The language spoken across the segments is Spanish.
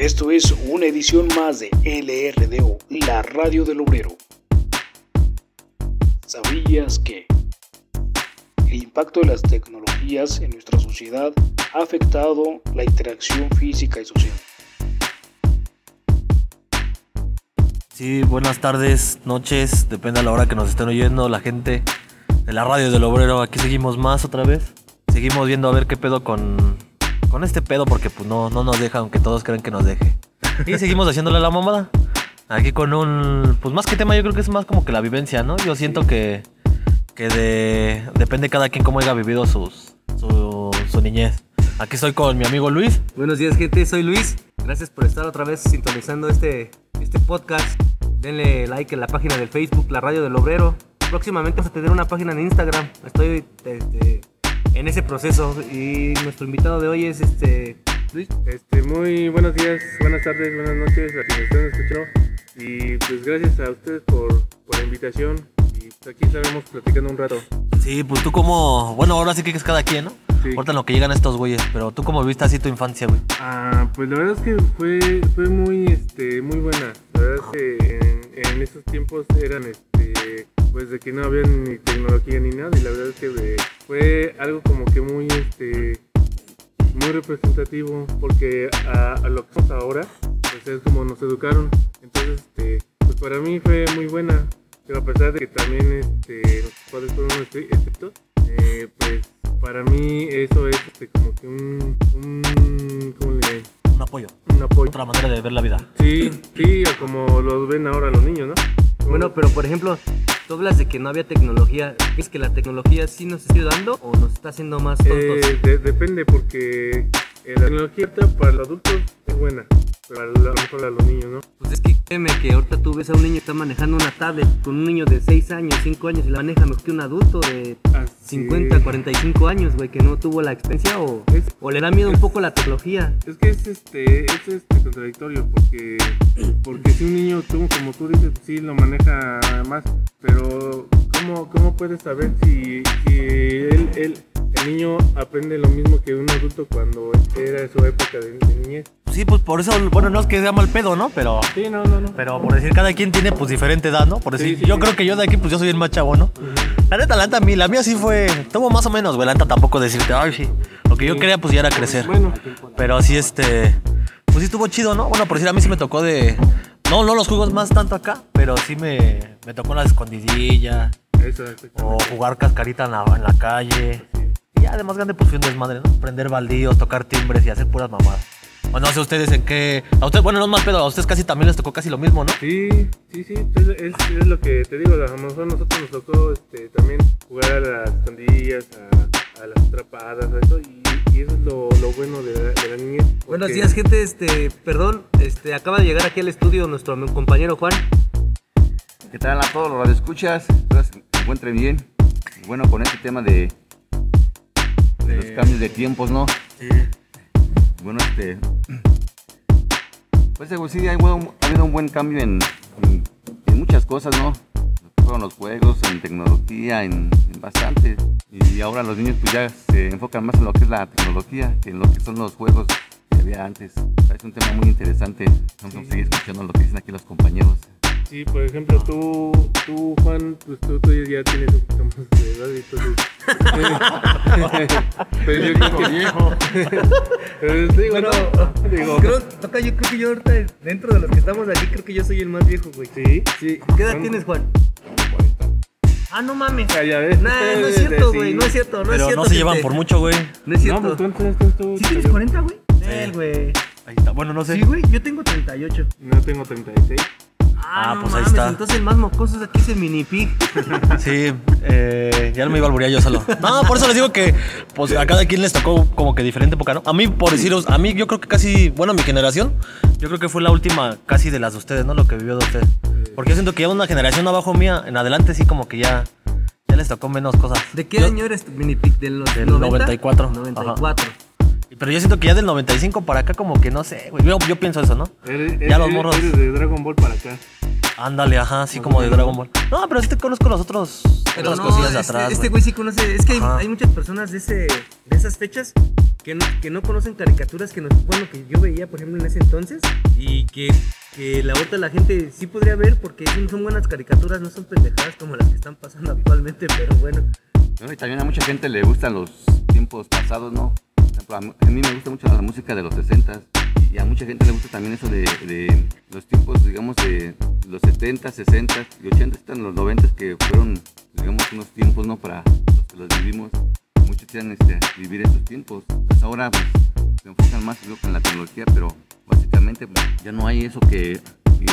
Esto es una edición más de LRDO, la radio del obrero. ¿Sabías que el impacto de las tecnologías en nuestra sociedad ha afectado la interacción física y social? Sí, buenas tardes, noches, depende a la hora que nos estén oyendo la gente de la radio del obrero. Aquí seguimos más otra vez. Seguimos viendo a ver qué pedo con, con este pedo porque pues no, no nos deja, aunque todos creen que nos deje. Y seguimos haciéndole la mamada. Aquí con un, pues más que tema yo creo que es más como que la vivencia, ¿no? Yo siento que, que de, depende cada quien cómo haya vivido sus, su, su niñez. Aquí estoy con mi amigo Luis. Buenos días, gente. Soy Luis. Gracias por estar otra vez sintonizando este, este podcast. Denle like en la página del Facebook, La Radio del Obrero. Próximamente vamos a tener una página en Instagram. Estoy este, en ese proceso. Y nuestro invitado de hoy es este Luis. Este, muy buenos días, buenas tardes, buenas noches a quienes están escuchando. Y pues gracias a ustedes por, por la invitación. Y pues aquí estaremos platicando un rato. Sí, pues tú como, bueno, ahora sí que es cada quien, ¿no? Sí. Ahorita en lo que llegan estos güeyes, pero tú cómo viviste así tu infancia, güey. Ah, pues la verdad es que fue, fue muy, este, muy buena. La verdad es que en, en esos tiempos eran, este, pues de que no había ni tecnología ni nada. Y la verdad es que fue algo como que muy, este, muy representativo. Porque a, a lo que somos ahora, pues es como nos educaron. Entonces, este, pues para mí fue muy buena. Pero a pesar de que también, este, nuestros padres fueron estrictos, eh, pues para mí eso es este, como que un, un, ¿cómo le? Un apoyo, un apoyo. otra manera de ver la vida. Sí, sí, como los ven ahora los niños, ¿no? Bueno, pero por ejemplo, tú hablas de que no había tecnología. ¿Es que la tecnología sí nos está ayudando o nos está haciendo más tontos? Eh, de- depende porque eh, la tecnología para los adultos es buena, pero a lo mejor para los niños, ¿no? Pues es que créeme que ahorita tú ves a un niño que está manejando una tablet con un niño de 6 años, 5 años y la maneja mejor que un adulto de Así 50, es. 45 años, güey, que no tuvo la experiencia o, Es- o le da miedo un poco la tecnología. Es que es este, es este contradictorio porque, porque si un niño, tú, como tú dices, sí lo maneja más, pero ¿cómo, cómo puedes saber si, si él, él, el niño aprende lo mismo que un adulto cuando era su época de, de niñez? Sí, pues por eso, bueno, no es que sea mal pedo, ¿no? Pero, Sí, no, no, no. pero por decir, cada quien tiene pues diferente edad, ¿no? Por decir, Sí, sí, yo sí. creo que yo de aquí, pues yo soy el más chavo, ¿no? La neta, la neta, a mí, la mía sí fue, tuvo más o menos, güey, la neta tampoco decirte, ay, sí. Lo que yo quería, pues ya era crecer. Bueno, Pero sí, este, pues sí estuvo chido, ¿no? Bueno, por decir, a mí sí me tocó de, no, no los juegos más tanto acá, pero sí me, me tocó la escondidilla, eso, o jugar cascarita en la, en la calle. Y ya de más grande, pues fui un desmadre, ¿no? Prender baldíos, tocar timbres y hacer puras mamadas. O no sé ustedes en qué. A ustedes, bueno, no es más pedo, a ustedes casi también les tocó casi lo mismo, ¿no? Sí, sí, sí, es, es, es lo que te digo, a lo mejor nosotros nos tocó este, también jugar a las escondillas, a, a las atrapadas, a eso, y, y eso es lo, lo bueno de la, de la niñez. Buenos días, gente. Este, perdón, este, acaba de llegar aquí al estudio nuestro compañero Juan. ¿Qué tal a todos los radioescuchas? Espero se encuentren bien. Y bueno, con este tema de, de los cambios de tiempos, ¿no? Bueno, este. Pues sí, ha habido un buen cambio en, en- en muchas cosas, ¿no? Fueron los juegos, en tecnología, en, en bastante. Y ahora los niños pues ya se enfocan más en lo que es la tecnología que en lo que son los juegos que había antes. Es un tema muy interesante. Vamos a seguir escuchando lo que dicen aquí los compañeros. Sí, por ejemplo, tú, tú Juan, pues tú, tú ya tienes un poquito más de edad y entonces... pero yo creo que viejo. pero digo, Bueno, no, digo, Creo, toca, yo creo que yo ahorita, dentro de los que estamos aquí, creo que yo soy el más viejo, güey. sí, Sí. ¿Qué edad tienes, Juan? Ah, no mames. ya, ya ves. Nah, no es cierto, güey. No es cierto, no es Pero cierto. no se llevan por mucho, güey. No es No, cierto. pues ¿cuántos años tienes tú? ¿Sí tienes 40, güey? Él, güey. Ahí está. Bueno, no sé. Sí, güey, yo tengo 38. No tengo 36. Ah, Ah, no pues ahí está. Entonces el más mocoso aquí es el mini pig. Sí, eh, ya no me iba a alburear yo solo. No, por eso les digo que pues a cada quien les tocó como que diferente época, ¿no? A mí, por deciros, a mí yo creo que casi, bueno, mi generación, yo creo que fue la última casi de las de ustedes, ¿no? Lo que vivió de ustedes. Porque yo siento que ya una generación abajo mía, en adelante sí como que ya, ya les tocó menos cosas. ¿De qué Yo- año eres tu mini pig? ¿De los Del 90? 94. 94. Pero yo siento que ya del 95 para acá como que no sé, güey. Yo, yo pienso eso, ¿no? Eres, Ya los morros. eres de Dragon Ball para acá. Ándale, ajá, así como de Dragon Ball. No, pero sí te conozco los otros, Pero otras no, cosillas de este- atrás. Este güey. sí conoce. Es que hay, muchas personas de, ese, de esas fechas que no, que no conocen caricaturas que, nos, bueno, que yo veía, por ejemplo, en ese entonces. Y que, que la ahorita la gente sí podría ver porque son, buenas caricaturas, no son pendejadas como las que están pasando actualmente. Pero bueno, Bueno, y también a mucha gente le gustan los tiempos pasados, ¿no? Por ejemplo, a mí- a mí me gusta mucho la música de los 60 y a mucha gente le gusta también eso de, los tiempos, digamos, de los 70, 60 y 80, hasta los 90 que fueron, digamos, unos tiempos, ¿no? Para los que los vivimos. Muchos quieran este, vivir estos tiempos. Pues ahora pues, se enfocan más creo, en la tecnología, pero básicamente pues, ya no hay eso que,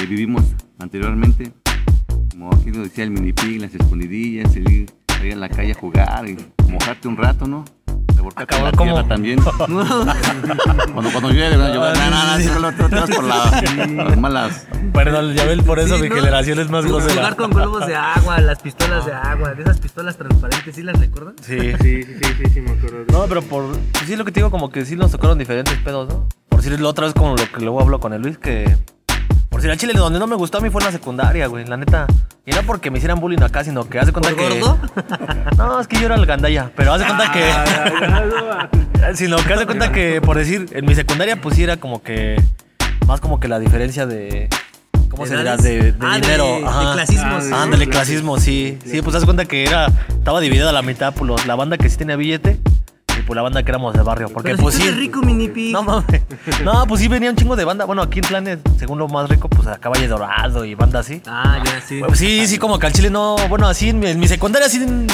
vivimos anteriormente como aquí nos decía el mini pig, las escondidillas, salir ahí en la calle a jugar y mojarte un rato, ¿no? Revolcarte en la Acabó como- tierra también. cuando, cuando llueve, ¿no? Llueve, no, no, no, lo te vas por la- las malas. Perdón, ya ven, por eso Sí, mi ¿no? generación es más grosera. jugar con globos de agua, las pistolas de agua, de esas pistolas transparentes, ¿sí las recuerdan? Sí. Sí, sí, sí, sí, sí, me acuerdo. No, pero por. sí, lo que te digo, como que sí nos tocaron diferentes pedos, ¿no? Por decirlo otra vez, como lo que luego hablo con el Luis, que. Por si la chile, donde no me gustó a mí fue en la secundaria, güey, la neta. Y no porque me hicieran bullying acá, sino que hace cuenta ¿Por que. gordo? No, es que yo era el gandaya, pero hace cuenta que. Ah, no, Sino que hace cuenta que, por decir, en mi secundaria, pues sí era como que. Más como que la diferencia de. ¿Cómo se dirá? De, de Ah, de- dinero. de ajá. clasismo, sí. Ándale, clasismo, sí. Sí, pues hace cuenta que era. Estaba dividida a la mitad, pues los- la banda que sí tenía billete pues la banda que éramos de barrio. Porque Pero pues sí. eres rico, mini pig. No mames. No, pues sí venía un cingo de banda. Bueno, aquí en planes, según lo más rico, pues acá Valle Dorado y banda así. Ah, ya, sí. Pues sí, sí, como que al chile no. Bueno, así en mi, en mi secundaria sí.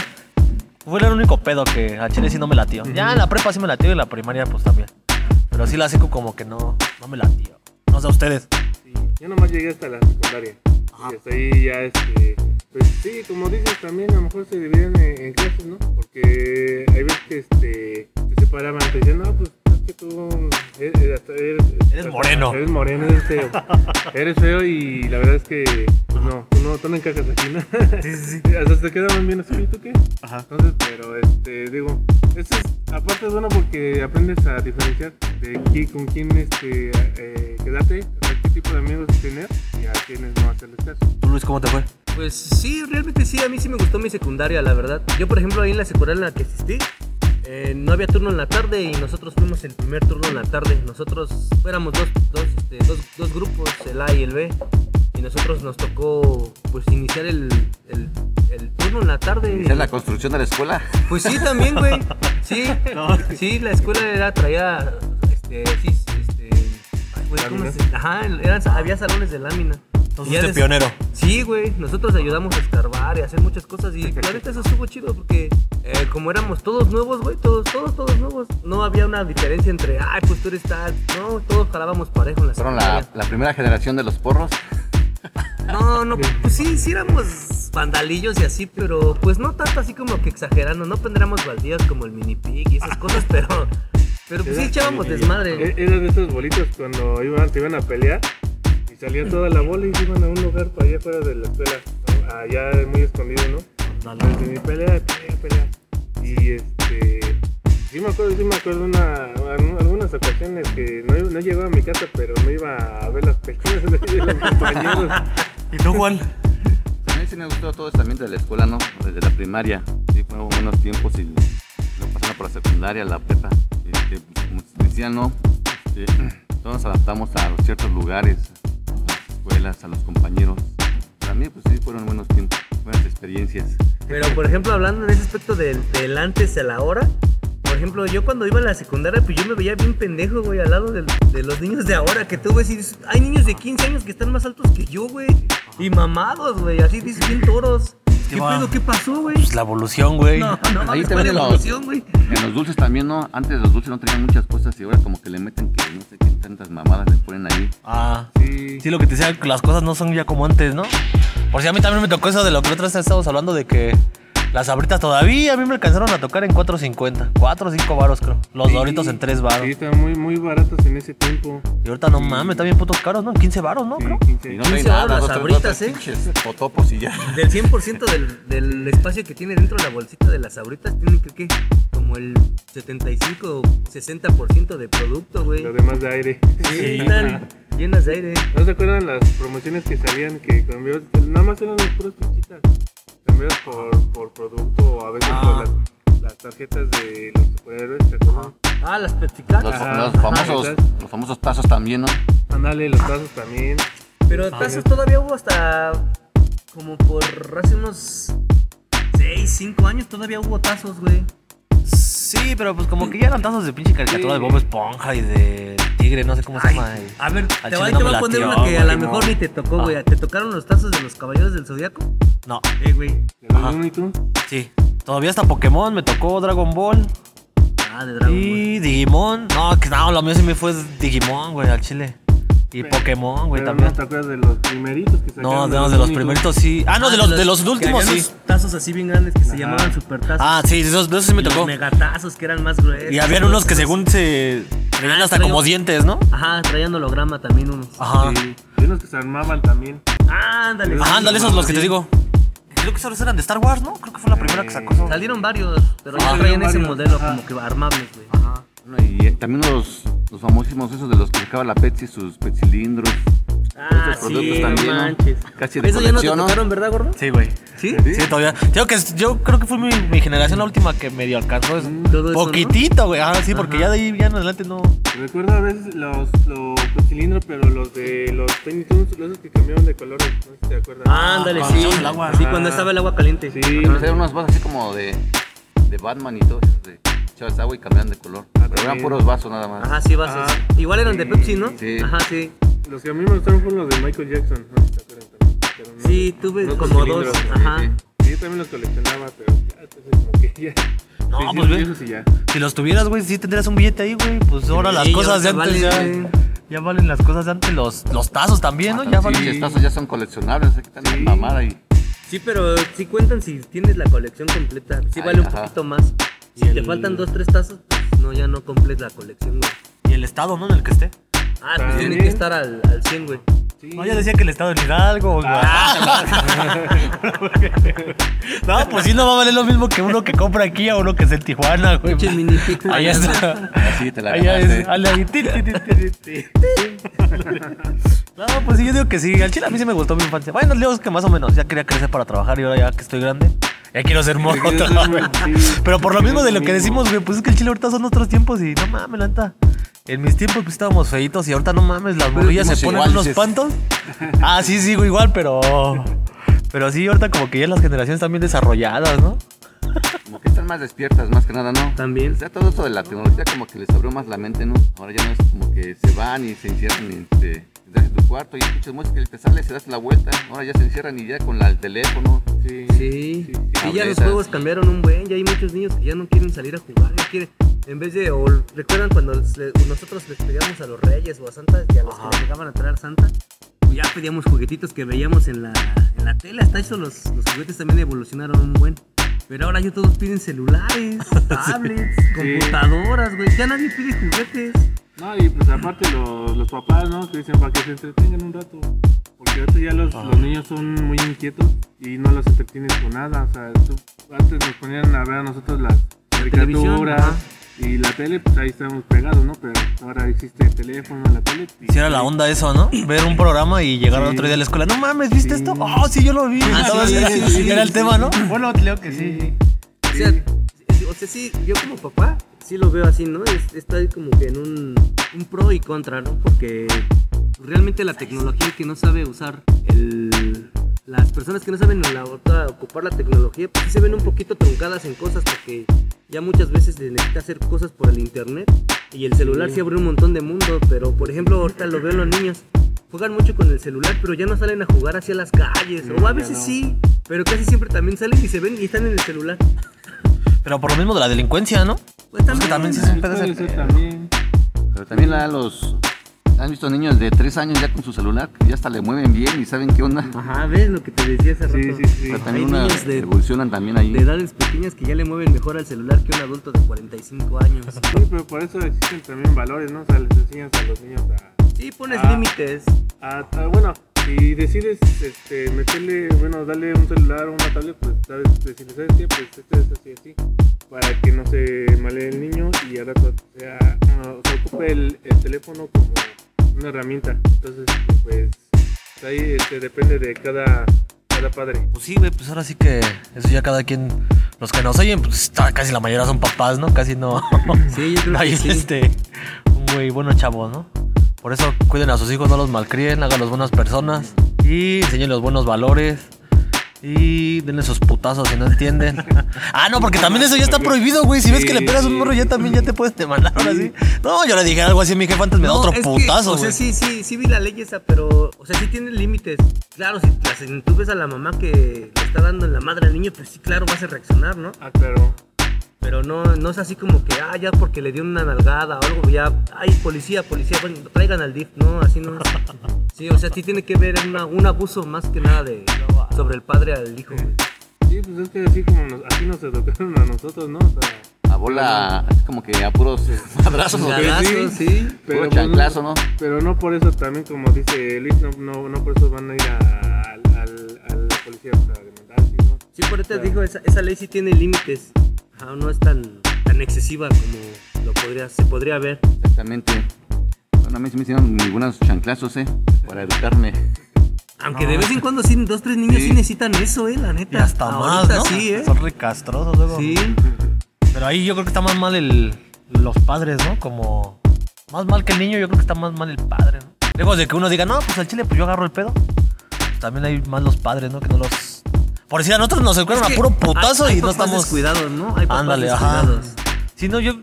Fue el único pedo que al chile sí no me latió. Ya en la prepa sí me latió y en la primaria pues también. Pero sí la seco como que no, no me latió. No sé ustedes. Sí, yo nomás llegué hasta la secundaria. Y hasta ahí ya, este, pues sí, como dices, también a lo mejor se dividen en, en clases, ¿no? Porque hay veces que este, te separaban, te decían, no, pues es que tú eres, eres, eres- Eres moreno. Eres moreno, eres feo. eres feo y la verdad es que, pues no, tú no, tú no encajas aquí, ¿no? Sí, sí, sí. Hasta te quedaban bien así, ¿y tú qué? Ajá. Entonces, pero este, digo, eso es, aparte es bueno porque aprendes a diferenciar de qui- con quién este, eh, quedarte, tipo de amigos tener y a quiénes no hacerles caso. ¿Tú Luis cómo te fue? Pues sí, realmente sí, a mí sí me gustó mi secundaria, la verdad. Yo, por ejemplo, ahí en la secundaria en la que asistí, eh, no había turno en la tarde y nosotros fuimos el primer turno en la tarde. Nosotros éramos dos, dos, este, dos, dos grupos, el A y el B, y nosotros nos tocó pues iniciar el, el, el turno en la tarde. Es la construcción de la escuela. Pues sí, también, güey. Sí, sí, la escuela era, traía, este, sí, güey, ¿cómo ¿Láminas? se- Ajá, eran, había salones de lámina. Entonces des- pionero. Sí, güey, nosotros ayudamos a escarbar y a hacer muchas cosas y la neta eso estuvo chido porque eh, como éramos todos nuevos, güey, todos, todos, todos nuevos, no había una diferencia entre, ay, pues tú eres tal, no, todos jalábamos parejo en la Fueron la primera generación de los porros. No, no, pues sí, sí éramos vandalillos y así, pero pues no tanto así como que exagerando, no pondríamos baldías como el mini pig y esas cosas, pero, pero pues sí echábamos e- desmadre. Era de esos bolitos cuando iban, se iban a pelear y salía toda la bola y se iban a un lugar para allá fuera de la escuela, ¿no? allá muy escondido, ¿no? Entonces, y pelea, pelea, pelea. Y este. Sí me acuerdo, sí me acuerdo una, en algunas ocasiones que no, no llegaba a mi casa, pero me iba a ver las peleas de, los compañeros. ¿Y tú, Juan? A mí sí me gustó todo este ambiente de la escuela, ¿no? Desde la primaria. Sí, fueron buenos tiempos y luego pasando por la secundaria, la prepa. Este, pues, como decían, ¿no? Este, todos nos adaptamos a ciertos lugares, a las escuelas, a los compañeros. Para mí, pues sí, fueron buenos tiempos, buenas experiencias. Pero por ejemplo, hablando en ese aspecto del, antes a la hora, por ejemplo, yo cuando iba a la secundaria, pues yo me veía bien pendejo, güey, al lado de los niños de ahora, que tú ves y dices, hay niños de 15 años que están más altos que yo, güey, y mamados, güey, así dices, bien toros. ¿Qué va. pedo? ¿Qué pasó, güey? Pues la evolución, güey. No, no, Ahí mames, también ¿cuál lo- evolución, güey? En los dulces también, ¿no? Antes los dulces no tenían muchas cosas y ahora como que le meten que no sé qué tantas mamadas le ponen ahí. Ah, Sí. sí, lo que te decía, las cosas no son ya como antes, ¿no? Por si a mí también me tocó eso de lo que la otra vez estábamos hablando de que las abritas todavía a mí me alcanzaron a tocar en 4.50. 4 o 5 varos, creo. Los Sí. doritos en 3 varos. Sí, estaban muy, muy baratos en ese tiempo. Y ahorita no mames, también putos caros, ¿no? 15 varos, ¿no? Sí, Creo. 15. Y no 15 traen nada, horas dos, las tres ¿eh? pinches potopos y ya. Del 100% del, del espacio que tiene dentro de la bolsita de las sabritas, tienen que como el 75 o 60% de producto, güey. Lo demás de aire. Sí, están llenas de aire. ¿No se acuerdan las promociones que salían que cambió? Nada más eran las puras fichitas. Por, por producto o a veces Ah. por las, las tarjetas de los superhéroes, ¿te acuerdas? Ah, las Pepsicat. Los, famosos, los famosos tazos también, ¿no? Ándale, los tazos también. Pero tazos todavía hubo hasta como por hace unos 6, 5 años todavía hubo tazos, güey. Sí, pero pues como que ya eran tazos de pinche caricatura de Bob Esponja y de Tigre, no sé cómo se llama. a ver, te no te voy a poner una que a lo mejor ni te tocó, Ah. güey. ¿Te tocaron los tazos de los caballeros del zodiaco? No, Eh, güey. De los. Looney Tunes. sí. Todavía hasta Pokémon, me tocó Dragon Ball Ah, de Dragon Ball. y Digimon. No, que no, lo mío sí me fue Digimon, güey, al chile. Y Pero- Pokémon, güey, también. no te acuerdas de los primeritos que sacaron. No, de, no, de los primeritos sí. Ah, no, de los, de los que últimos había sí. unos tazos así bien grandes que se llamaban super tazos. Ah, sí, de esos, de esos sí me Y los tocó. megatazos que eran más gruesos. Y habían unos que según se traían Ah, hasta traía- como dientes, ¿no? Ajá, traían holograma también unos. Ajá. Sí. Y unos que se armaban también. Ah, ándale. Ajá, sí. ándale, esos los que te digo. Creo que esos eran de Star Wars, ¿no? Creo que fue la primera que sacó. Salieron varios, pero Ah, ya traían ese varios. modelo Ajá. como que armables, güey. Bueno, y eh, también los, los famosísimos esos de los que sacaba la Pepsi, sus cilindros. Ah, Estos sí, productos no también, ¿no? manches. Casi de Eso ya no te ¿no? tocaron, ¿verdad, gordo? Sí, güey. ¿Sí? Sí, todavía. Digo que es- yo creo que fue mi, mi generación la última que medio alcanzó. Todo eso, ¿no? Poquitito, güey. Ah, sí, porque Ajá. ya de ahí ya en adelante no. Recuerdo a veces los, los, los cilindros, pero los de los Tiny Toons, los que cambiaban de colores. No sé si te acuerdas. Ah, ándale, cuando sí. echamos el agua. Sí, cuando estaba el agua caliente. Sí. Pero unos vasos así como de, de Batman y todo eso. De echabas agua y cambiaban de color. Pero eran puros vasos nada más. Ajá, sí, vasos. Ajá. Igual eran de. Pepsi, ¿no? Sí. Ajá, sí. Los que a mí me gustaron fueron los de Michael Jackson. No que Sí, tuve unos como dos. Ajá. Sí, Sí, yo también los coleccionaba, pero ya, entonces como que ya. No, Sí, pues sí, ya. Si los tuvieras, güey, sí tendrías un billete ahí, güey. Pues ahora las cosas de antes ya. valen, Ya valen las cosas de antes. Los, los tazos también, ¿no? Ah, Ya sí, valen. los tazos ya son coleccionables. Aquí están Sí. mamada y Sí, pero sí cuentan si tienes la colección completa. Sí Ay, vale un ajá. poquito más. Si Y te el- faltan dos, tres tazos, pues no, ya no completas la colección, güey. Y el estado, ¿no? En el que esté. Ah, pues tiene que estar al, al 100, güey. Sí. No, ya decía que el estado en Hidalgo, güey. no, pues sí, no va a valer lo mismo que uno que compra aquí a uno que es en Tijuana, güey. Pinche mini. Ahí está. así te la Ahí ganaste. es. No, pues sí, yo digo que sí. Al chile a mí sí me gustó mi infancia. Bueno, digo que más o menos. Ya quería crecer para trabajar y ahora ya que estoy grande, ya quiero ser sí. Pero por lo mismo de lo que decimos, güey, pues es que el chile ahorita son otros tiempos y no mames, la neta. En mis tiempos pues estábamos feitos y ahorita no mames, las morrillas se ponen igual, unos pantos. Ah, sí, sigo igual, pero. Pero sí, ahorita como que ya las generaciones están bien desarrolladas, ¿no? Como que están más despiertas, más que nada, ¿no? También. Ya todo esto de la tecnología como que les abrió más la mente, ¿no? Ahora ya no es como que se van y se encierran en, este, en tu cuarto y escuchas música y te sales, se das la vuelta. Ahora ya se encierran y ya con la, el teléfono. Sí. Sí. Sí, Y ya los juegos cambiaron un buen. Ya hay muchos niños que ya no quieren salir a jugar. Ya quieren. En vez de. O, ¿Recuerdan cuando le- nosotros les pedíamos a los reyes o a Santa y a los que les llegaban a traer Santa? Pues ya pedíamos juguetitos que veíamos en la, en la tele. Hasta eso los, los juguetes también evolucionaron un buen. Pero ahora ya todos piden celulares, tablets, computadoras, güey. Ya nadie pide juguetes. No, y pues aparte los, los papás, ¿no? Que dicen para que se entretengan un rato. Porque ahorita ya los, los niños son muy inquietos y no los entretienes con nada. O sea, tú- antes nos ponían a ver a nosotros las caricaturas. Y la tele, pues ahí estábamos pegados, ¿no? Pero ahora existe el teléfono, la tele. y- Si era la onda eso, ¿no? Ver un programa y llegar al Sí. otro día a la escuela. No mames, ¿viste Sí. esto? Oh, sí, yo lo vi. Ah, Todo sí, sí, sí, era el sí, tema, sí. ¿no? Bueno, creo que sí. O sea, sí, o sea, sí, yo como papá sí lo veo así, ¿no? Es, está como que en un, un pro y contra, ¿no? Porque realmente la tecnología que no sabe usar el... Las personas que no saben la, otra- ocupar la tecnología, pues sí se ven un poquito truncadas en cosas porque ya muchas veces se necesita hacer cosas por el internet y el celular sí abre un montón de mundo, pero por ejemplo ahorita lo veo en los niños, juegan mucho con el celular, pero ya no salen a jugar hacia las calles, o a veces no. sí, pero casi siempre también salen y se ven y están en el celular. Pero por lo mismo de la delincuencia, ¿no? Pues Pues también sí es un pedo Puede ese ser pedo. también. Pero también la, los... ¿Han visto niños de 3 años ya con su celular? Que ya hasta le mueven bien y saben qué onda. Ajá, ¿ves lo que te decía hace rato? Sí, sí, sí. Pero también Hay una, niños de- evolucionan también ahí. De edades pequeñas que ya le mueven mejor al celular que un adulto de 45 años. Sí, pero por eso existen también valores, ¿no? O sea, les enseñas a los niños a, Sí, pones límites. a- a- bueno, si decides este, meterle, bueno, darle un celular o una tablet, pues sabes, decirle, ¿sabes qué? Pues este es así, así, para que no se malee el niño y al rato sea, ah, o sea, ocupe el, el teléfono como una herramienta. Entonces, pues, ahí este, depende de cada, cada padre. Pues sí, güey, pues ahora sí que eso ya cada quien. Los que nos oyen, pues está- casi la mayoría son papás, ¿no? Casi no. Sí, yo creo no hay que sí. este. Un güey bueno chavo, ¿no? Por eso cuiden a sus hijos, no los malcríen, háganlos buenas personas. Y enseñen los buenos valores. Y denle sus putazos si no entienden. Ah, no, porque también eso ya está prohibido, güey. Si ves que le pegas un morro, ya también ya te puedes demandar ahora sí. No, yo le dije algo así a mi jefe antes, me da otro es que, putazo, o sea, güey. sí, sí, sí vi la ley esa, pero, o sea, sí tiene límites. Claro, si, si tú ves a la mamá que le está dando en la madre al niño, pues sí, claro, vas a reaccionar, ¿no? Ah, claro. Pero no, no es así como que, ah, ya porque le dio una nalgada o algo, ya, ay, policía, policía, bueno, traigan al DIF, no, así no es. Sí, o sea, sí tiene que ver una- un abuso más que nada de sobre el padre al hijo. Sí, pues es que así como nos, así nos educaron a nosotros, ¿no? O sea, A bola, así como que a puros madrazos. Chingadazos, sí. Puro pues, chanclazo, ¿no? Pero no por eso también, como dice Luis, no, no, no por eso van a ir a, al- al- a la policía pues, a demandar, ¿sí, no? Sí, por eso te digo, esa, esa ley sí tiene límites. Ajá, no es tan, tan excesiva como lo podría, se podría ver. Exactamente. Bueno, a mí sí me hicieron muy buenos chanclazos, ¿eh? Para educarme. Aunque de vez en cuando sí, dos, tres niños sí, Sí. necesitan eso, eh, la neta. Y hasta más, Ahorita ¿no? sí, eh. Son recastrosos luego. Sí. Pero ahí yo creo que está más mal el, los padres, ¿no? Como... Más mal que el niño, yo creo que está más mal el padre, ¿no? Lejos de que uno diga, no, pues al chile, pues yo agarro el pedo. También hay más los padres, ¿no? Que no los... Por decir, a nosotros nos Es a puro putazo hay- hay y no estamos... descuidados, ¿no? Hay papás Ándale, ajá. Si no, yo...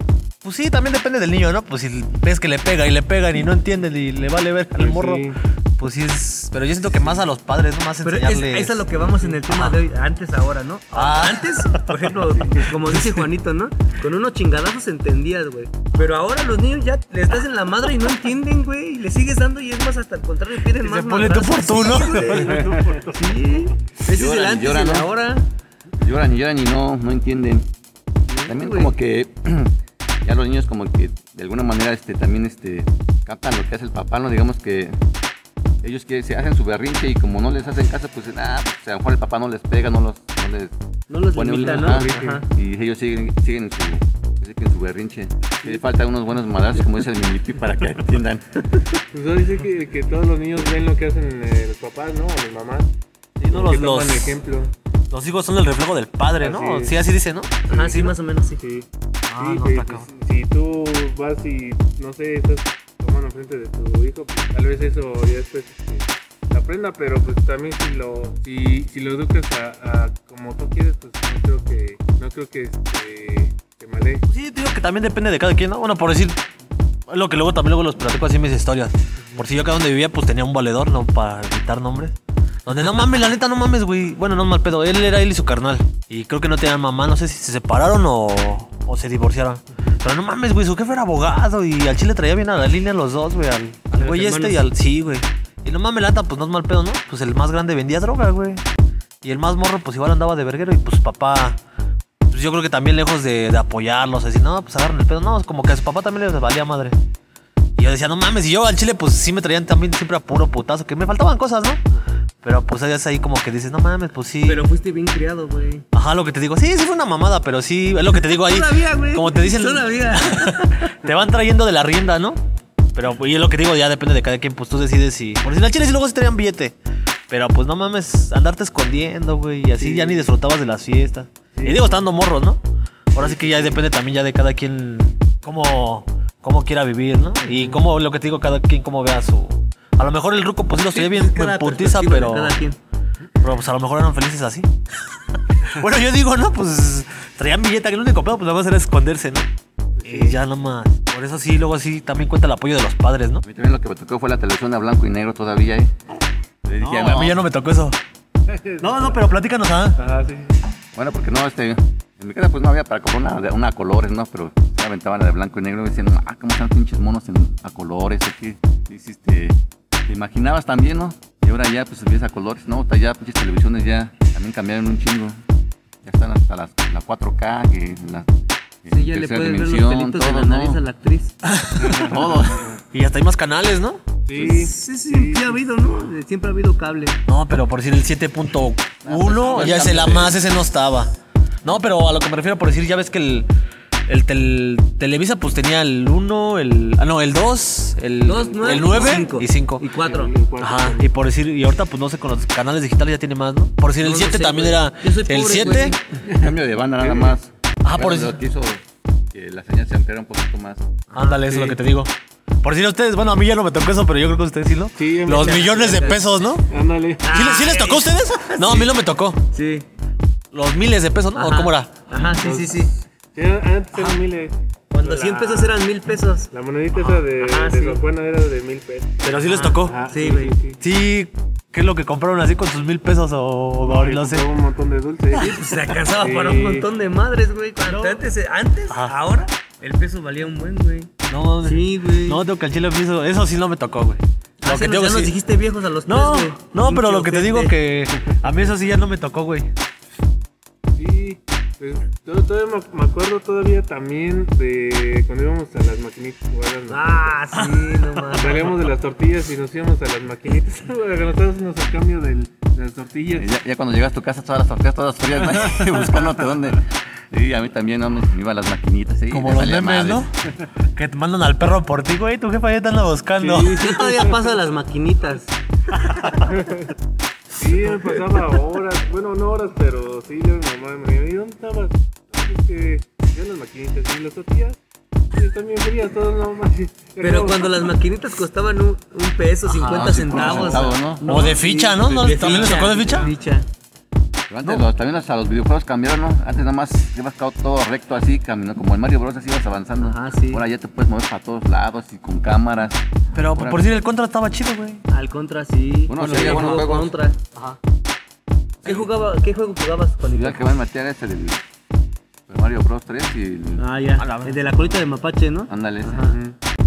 Pues sí, también depende del niño, ¿no? Pues si ves que le pega y le pegan y no entienden y le vale ver al Pues morro, sí. Pues sí es... Pero yo siento que más a los padres, ¿no? Más Pero es, enseñarles... es a lo que vamos en el tema de hoy, antes, ahora, ¿no? Ah. Antes, por ejemplo, como dice Juanito, ¿no? Con unos chingadazos entendías, güey. Pero ahora los niños ya les das en la madre y no entienden, güey. Y le sigues dando y es más hasta el contrario, piden Y más se pone tú por tú, ¿no? Sí. Ese es el Lloran y antes y lloran, el ¿no? ahora. Lloran y lloran y no, no entienden. También como que ya los niños como que de alguna manera este también este captan lo que hace el papá, no digamos que ellos que se hacen su berrinche y como no les hacen caso, pues ah, pues, a lo mejor el papá no les pega, no los no les No los pone un- limita, ¿no? ajá, Ajá. y ellos siguen siguen en su en su berrinche. Le falta unos buenos madrazos como dice el mimipi para que entiendan. Pues ahora dice que, que todos los niños ven lo que hacen eh, los papás, ¿no? O las mamás. Sí, no, los, los, ejemplo. los hijos son el reflejo del padre, ¿no? Es. Sí, así dice, ¿no? Ajá, sí, más o menos, sí. Sí. Ah, sí, no, que, está pues, si tú vas y, no sé, estás tomando frente de tu hijo, pues tal vez eso ya después este, te aprenda, pero pues también si lo, si, lo educas a, como tú quieres, pues no creo que, no creo que este, te malee. Sí, digo que también depende de cada quien, ¿no? Bueno, por decir, lo que luego también luego los platico así mis historias. Por si yo acá donde vivía, pues tenía un valedor, ¿no? Para evitar nombres. Donde no mames, la neta no mames, güey. Bueno, no mal pedo. Él era él y su carnal. Y creo que no tenían mamá, no sé si se separaron o, o se divorciaron. Pero no mames, güey, su jefe era abogado y al chile traía bien a la línea los dos, güey. Al, güey este y al. Sí, güey. Y no mames, la neta, pues no es mal pedo, ¿no? Pues el más grande vendía droga, güey. Y el más morro, pues igual andaba de verguero. Y pues papá, pues yo creo que también lejos de, de apoyarlos, decir, no, pues agarran el pedo. No, como que a su papá también le valía madre. Y yo decía, no mames, y yo al chile, pues sí me traían también siempre a puro putazo, que me faltaban cosas, ¿no? Pero pues es ahí como que dices, no mames, pues sí. Pero fuiste bien criado, güey. Ajá, lo que te digo, sí, sí fue una mamada, pero sí, es lo que te digo ahí. Todavía, güey. Como te dicen, Todavía. te van trayendo de la rienda, ¿no? Pero pues, y es lo que digo, ya depende de cada quien, pues tú decides si. Por si al chile sí luego sí traían billete. Pero pues no mames, andarte escondiendo, güey, y así ya ni disfrutabas de las fiestas. Y digo, estando morros, ¿no? Ahora sí que ya depende también ya de cada quien cómo, cómo quiera vivir, ¿no? Y cómo, lo que te digo, cada quien cómo vea su. A lo mejor el ruco pues sí lo traía bien en putiza, pero. Pero pues a lo mejor eran felices así. bueno, yo digo, ¿no? Pues traían billete, que lo único pedo pues nada más era esconderse, ¿no? Y ya nomás. Por eso sí, luego sí también cuenta el apoyo de los padres, ¿no? A mí también lo que me tocó fue la televisión a blanco y negro todavía, ¿eh? Le dije, No, a mí ya no me tocó eso. No, no, pero platícanos, ¿ah? Ajá, sí. Bueno, porque no, este, en mi casa pues no había para comprar una, de- una a colores, ¿no? Pero se aventaban la de blanco y negro y decían, ah, cómo están pinches monos en- a colores, aquí. Dices, este, te imaginabas también, ¿no? Y ahora ya, pues, ves a colores, ¿no? Ya, pinches televisiones ya también cambiaron un chingo. Ya están hasta las, la 4K, que la en Sí, ya le tercera puedes ver los pelitos de todo, la nariz ¿no? a la actriz. Todo. Y hasta hay más canales, ¿no? Sí, Sí, sí, sí, ha habido, ¿no? Siempre ha habido cable. No, pero por decir el 7.1 pues, ya es el A cambio de- más, ese no estaba. No, pero a lo que me refiero por decir, ya ves que el, el tel- Televisa pues tenía el 1, el... Ah, no, el 2, el, Dos, nueve, el 9 cinco. y 5. Y 4. El- el cuatro. Ajá, y por decir, y ahorita pues no sé, con los canales digitales ya tiene más, ¿no? Por decir, el No lo 7 sé, también güey. era... Yo soy el pobre, 7... Cambio de banda nada más. Ah, por eso. Hizo que la señal se ampliara un poquito más. Ándale, eso es lo que te digo. Por decir a ustedes, bueno, a mí ya no me tocó eso, pero yo creo que a ustedes sí, ¿no? Sí, Los millones de pesos, ¿no? Ándale. ¿Sí, le- sí les tocó a ustedes? No, a mí no me tocó. Sí. Los miles de pesos, ¿no? ¿O Ajá. ¿Cómo era? Ajá, sí, sí, sí. Antes eran miles. Cuando La- 100 pesos eran 1000 pesos. La monedita esa de, Ajá, de sí. Era de mil pesos. Pero sí les tocó. Ajá, Sí, güey. sí. Sí, ¿qué es lo que compraron así con sus mil pesos o, o Y no sé? un montón de dulces. Se alcanzaba Sí. para un montón de madres, güey. Antes, antes Ajá. ahora, el peso valía un buen, güey. No. Sí, güey. No, tengo que al chile hizo- Eso sí no me tocó, güey. Ah, Lo que nos- tengo ya nos sí- dijiste viejos a los No, tres, güey. no, pero lo que te digo que a mí eso sí ya no me tocó, güey. Sí, to- todavía me, acuerdo todavía también de cuando íbamos a las maquinitas. las Ah, sí, no mames. Salíamos de las tortillas y nos íbamos a las maquinitas. Anotábamos el cambio del- de las tortillas. Y ya, ya cuando llegas a tu casa, todas las tortillas, todas frías, ¿no? buscándote dónde. Y a mí también ¿no? me iba a las maquinitas. ¿sí? Como los memes. ¿no? Que te mandan al perro por ti, güey. Tu jefa ya te anda buscando. Sí. Sí, todavía pasa las maquinitas. Sí, me pasaba horas, bueno, no horas, pero sí, luego mi mamá me ¿y dónde estabas? Es que ya las maquinitas y las tortillas. Sí, están bien frías todas, no manches. Pero cuando las maquinitas costaban un, un peso, 50 Ah, sí, cincuenta centavos. centavos, ¿no? o de ficha, ¿no? ¿No? De ¿También les ficha, tocó de ficha? Ficha. Pero antes los- también hasta los videojuegos cambiaron, ¿no? Antes nada más ibas todo- recto así, caminando como el Mario Bros. así ibas avanzando. Ajá, sí. Ahora ya te puedes mover para todos lados y con cámaras. Pero Ahora- por decir el contra estaba chido, güey. Al contra, sí. Bueno, Bueno, sí, yo buenos juego juegos. contra. Ajá. ¿Qué, jugaba, ¿Qué juego jugabas, Y Juanito? ya que van a meter ese del, Mario Bros. 3 y el... Ah, ya. El de la colita de mapache, ¿no? Ándale, ese. Ajá.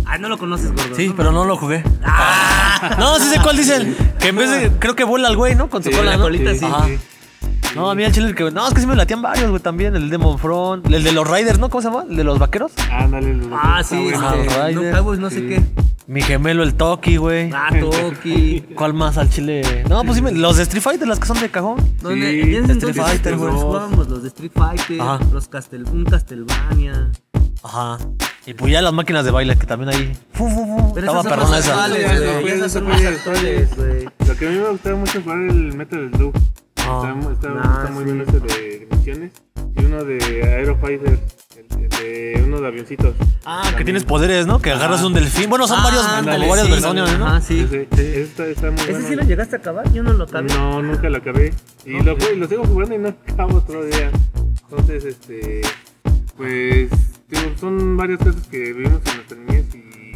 Ah, no lo conoces, gordo. Sí, pero no lo jugué. No, sí sé cuál dicen. Que en vez de. Creo que vuela el güey, ¿no? Con su Sí, cola, la ¿no? colita, sí. Ajá. No, a mí el chile el que. No, es que sí me latían varios, güey, también. El Demon Front. El de los Riders, ¿no? ¿Cómo se llama? El de los vaqueros. Ándale, los Ah, sí, bueno. Ajá, este, Rider. no Cowboys, no sé Sí. qué. Mi gemelo, el Toki, güey. Ah, Toki. ¿Cuál más al chile? No, pues sí, me- los de Street Fighter, las que son de cajón. ¿Dónde? Sí, Street entonces Fighter, güey. jugábamos los de Street Fighter, Ajá. los Castel, un Castlevania. Ajá. Y pues ya las máquinas de baile, que también ahí. Fu, fu, fu. Pero Estaba esas son perrona más esa. actuales, Eso güey. fue- Esas son eso más fue actuales, güey. Lo que a mí me gustaba mucho fue el Metal Slug. Ah. Está, está- Ah, está muy sí. bueno ese de misiones. Y uno de Aerofighter, el, el de uno de avioncitos. Ah, que tienes poderes, ¿no? Que agarras un delfín. Bueno, son Ah, varios, ándale, como varias sí, versiones, ¿no? Ajá, sí. Ese, ese está, está muy ¿Ese bueno. sí lo llegaste a acabar? Yo no lo acabé. No, nunca lo acabé. Y lo, sigo jugando y no acabo todavía. Entonces, este. Pues. digo, son varias cosas que vivimos en nuestra niñez y.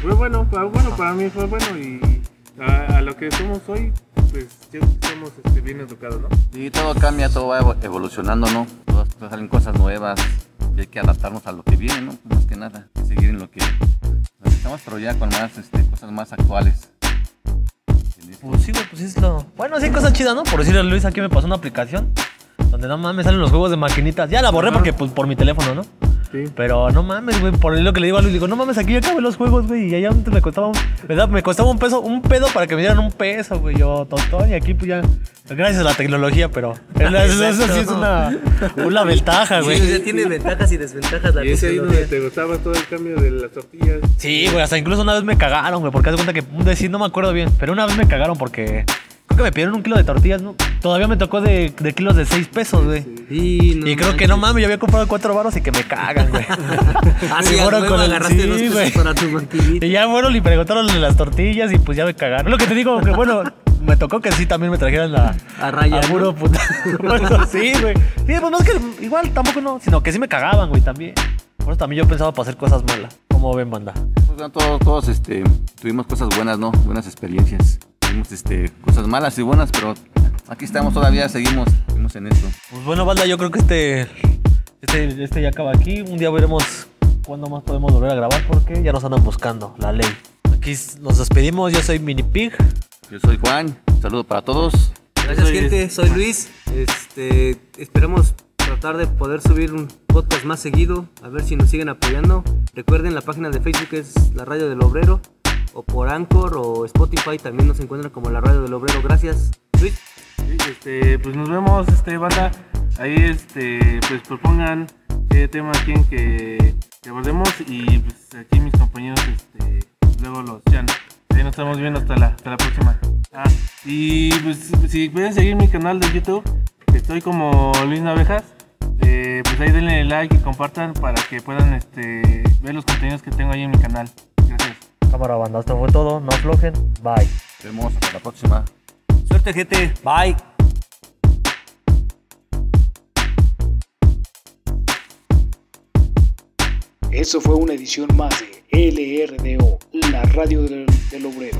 fue bueno, para, bueno, para mí fue bueno y. A, a lo que somos hoy, pues que somos este, bien educados, ¿no? Y todo cambia, todo va evo- evolucionando, ¿no? Todas, todas salen cosas nuevas y hay que adaptarnos a lo que viene, ¿no? Más que nada, seguir en lo que estamos, pero ya con más este, cosas más actuales. Pues sí, güey, pues es lo. Bueno, sí hay cosas chidas, ¿no? Por decirle a Luis, aquí me pasó una aplicación donde no mames salen los juegos de maquinitas. Ya la borré Ajá. porque, pues, por mi teléfono, ¿no? Sí. Pero no mames, güey, por lo que le digo a Luis, digo, no mames, aquí ya acabé los juegos, güey, y allá antes me costaba un, ¿verdad? Me costaba un peso, un pedo para que me dieran un peso, güey, yo, tostón, y aquí pues ya, gracias a la tecnología, pero eso, eso sí es una, una ventaja, Sí, güey. o sea, tiene ventajas y desventajas la Y ese ahí donde tecnología. te gustaba todo el cambio de las tortillas. Sí, güey, hasta incluso una vez me cagaron, güey, porque haz cuenta que, un decir, no me acuerdo bien, pero una vez me cagaron porque creo que me pidieron un kilo de tortillas, ¿no? Todavía me tocó de, de kilos de 6 pesos, güey. Sí, no y creo que no mames, yo había comprado cuatro baros y que me cagan, güey. Ah, sí, Y a fueron huevo con el- agarraste sí, dos pesos güey. para tu maquinita. Y ya fueron y preguntaron las tortillas y pues ya me cagaron. Lo que te digo, que bueno, me tocó que sí también me trajeran la. A raya, A puro ¿no? puta. Bueno, sí, güey. Sí, pues no es que igual tampoco no, sino que sí me cagaban, güey, también. Por eso también yo pensaba para hacer cosas malas. ¿Cómo ven, banda? Pues, bueno, todos, todos este, tuvimos cosas buenas, ¿no? Buenas experiencias. Tuvimos este, cosas malas y buenas, pero aquí estamos todavía, seguimos, seguimos en esto. Pues bueno, banda, yo creo que este. Este, este ya acaba aquí. Un día veremos cuándo más podemos volver a grabar porque ya nos andan buscando la ley. Aquí nos despedimos. Yo soy Mini Pig. Yo soy Juan, un saludo para todos. Gracias, Soy- gente. Soy Luis. Este, esperamos tratar de poder subir un podcast más seguido. A ver si nos siguen apoyando. Recuerden, la página de Facebook es la Radio del Obrero. O por Anchor o Spotify también nos encuentran como la Radio del Obrero. Gracias. Luis. Este, pues nos vemos, este, banda. Ahí, este, pues propongan qué tema quieren que, que abordemos y pues aquí mis compañeros este, luego los chan. Ahí nos estamos viendo hasta la, hasta la próxima. Ah, y pues si pueden seguir mi canal de YouTube, estoy como Luis Navejas. eh, pues ahí denle like y compartan para que puedan este, ver los contenidos que tengo ahí en mi canal. Cámara banda, esto fue todo. No aflojen. Bye. Nos vemos hasta la próxima. Suerte, gente. Bye. Eso fue una edición más de LRDO, la radio del, del obrero.